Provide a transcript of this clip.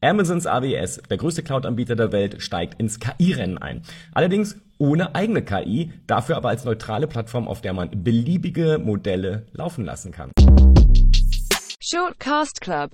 Amazons AWS, der größte Cloud-Anbieter der Welt, steigt ins KI-Rennen ein. Allerdings ohne eigene KI, dafür aber als neutrale Plattform, auf der man beliebige Modelle laufen lassen kann. Shortcast Club